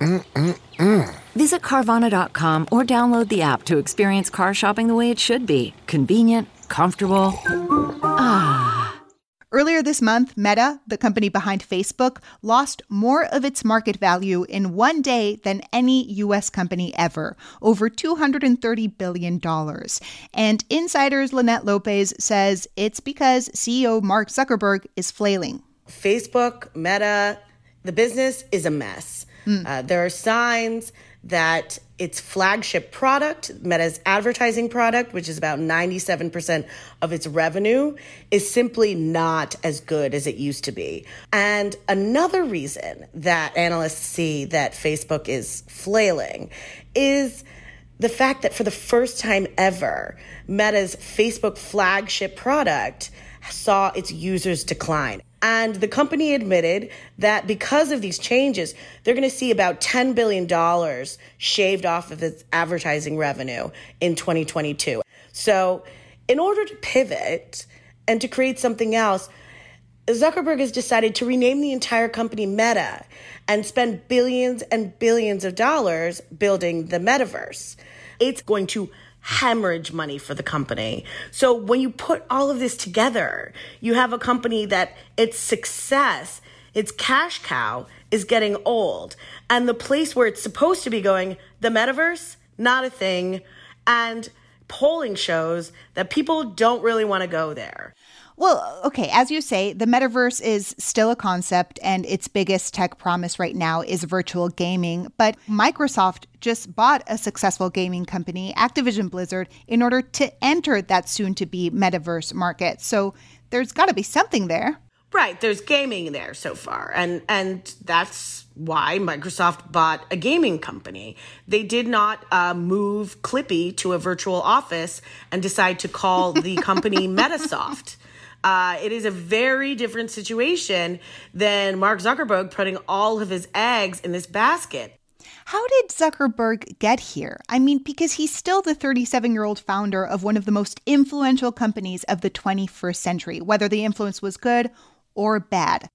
Mm-mm-mm. Visit Carvana.com or download the app to experience car shopping the way it should be convenient, comfortable. Ah. Earlier this month, Meta, the company behind Facebook, lost more of its market value in one day than any U.S. company ever, over $230 billion. And insiders Linette Lopez says it's because CEO Mark Zuckerberg is flailing. Facebook, Meta, the business is a mess. Mm. Uh, there are signs that its flagship product, Meta's advertising product, which is about 97% of its revenue, is simply not as good as it used to be. And another reason that analysts see that Facebook is flailing is the fact that for the first time ever, Meta's Facebook flagship product saw its users decline. And the company admitted that because of these changes, they're going to see about $10 billion shaved off of its advertising revenue in 2022. So, in order to pivot and to create something else, Zuckerberg has decided to rename the entire company Meta and spend billions and billions of dollars building the metaverse. It's going to hemorrhage money for the company. So when you put all of this together, you have a company that its success, its cash cow is getting old. And the place where it's supposed to be going, the metaverse, not a thing. And polling shows that people don't really want to go there. Well, okay, as you say, the metaverse is still a concept, and its biggest tech promise right now is virtual gaming. But Microsoft just bought a successful gaming company, Activision Blizzard, in order to enter that soon to be metaverse market. So there's got to be something there. Right, there's gaming there so far. And and that's why Microsoft bought a gaming company. They did not uh, move Clippy to a virtual office and decide to call the company Metasoft. Uh, it is a very different situation than Mark Zuckerberg putting all of his eggs in this basket. How did Zuckerberg get here? I mean, because he's still the 37 year old founder of one of the most influential companies of the 21st century, whether the influence was good or bad.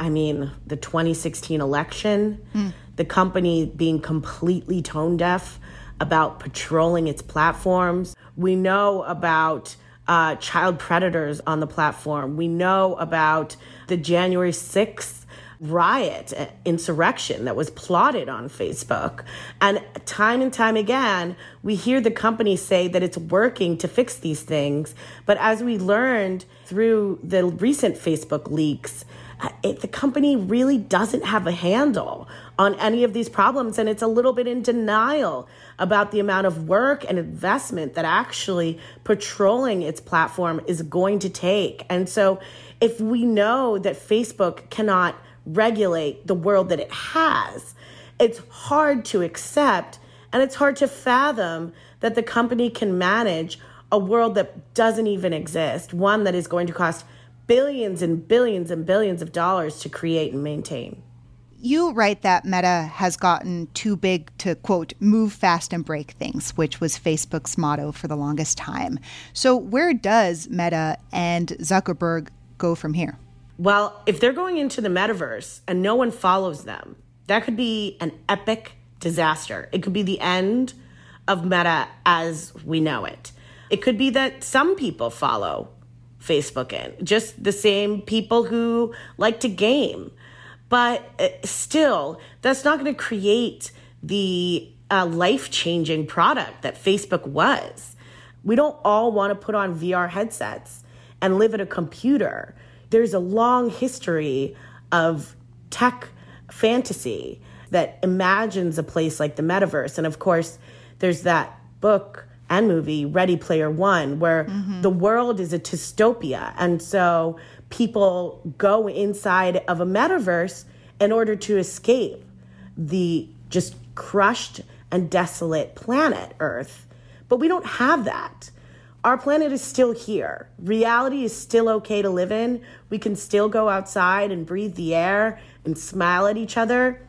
I mean, the 2016 election, mm. the company being completely tone deaf about patrolling its platforms. We know about uh, child predators on the platform. We know about the January 6th riot, uh, insurrection that was plotted on Facebook. And time and time again, we hear the company say that it's working to fix these things. But as we learned through the recent Facebook leaks, it, the company really doesn't have a handle on any of these problems. And it's a little bit in denial about the amount of work and investment that actually patrolling its platform is going to take. And so, if we know that Facebook cannot regulate the world that it has, it's hard to accept and it's hard to fathom that the company can manage a world that doesn't even exist, one that is going to cost billions and billions and billions of dollars to create and maintain. You write that Meta has gotten too big to, quote, move fast and break things, which was Facebook's motto for the longest time. So, where does Meta and Zuckerberg go from here? Well, if they're going into the metaverse and no one follows them, that could be an epic disaster. It could be the end of Meta as we know it. It could be that some people follow Facebook in, just the same people who like to game But uh, still, that's not going to create the uh, life changing product that Facebook was. We don't all want to put on VR headsets and live at a computer. There's a long history of tech fantasy that imagines a place like the metaverse. And of course, there's that book and movie, Ready Player One, where mm-hmm. the world is a dystopia. And so people go inside of a metaverse in order to escape the just crushed and desolate planet Earth. But we don't have that. Our planet is still here. Reality is still okay to live in. We can still go outside and breathe the air and smile at each other.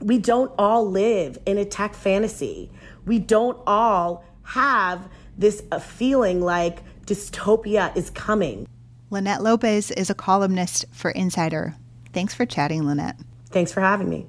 We don't all live in a tech fantasy. We don't all have this uh, feeling like dystopia is coming. Linette Lopez is a columnist for Insider. Thanks for chatting, Linette. Thanks for having me.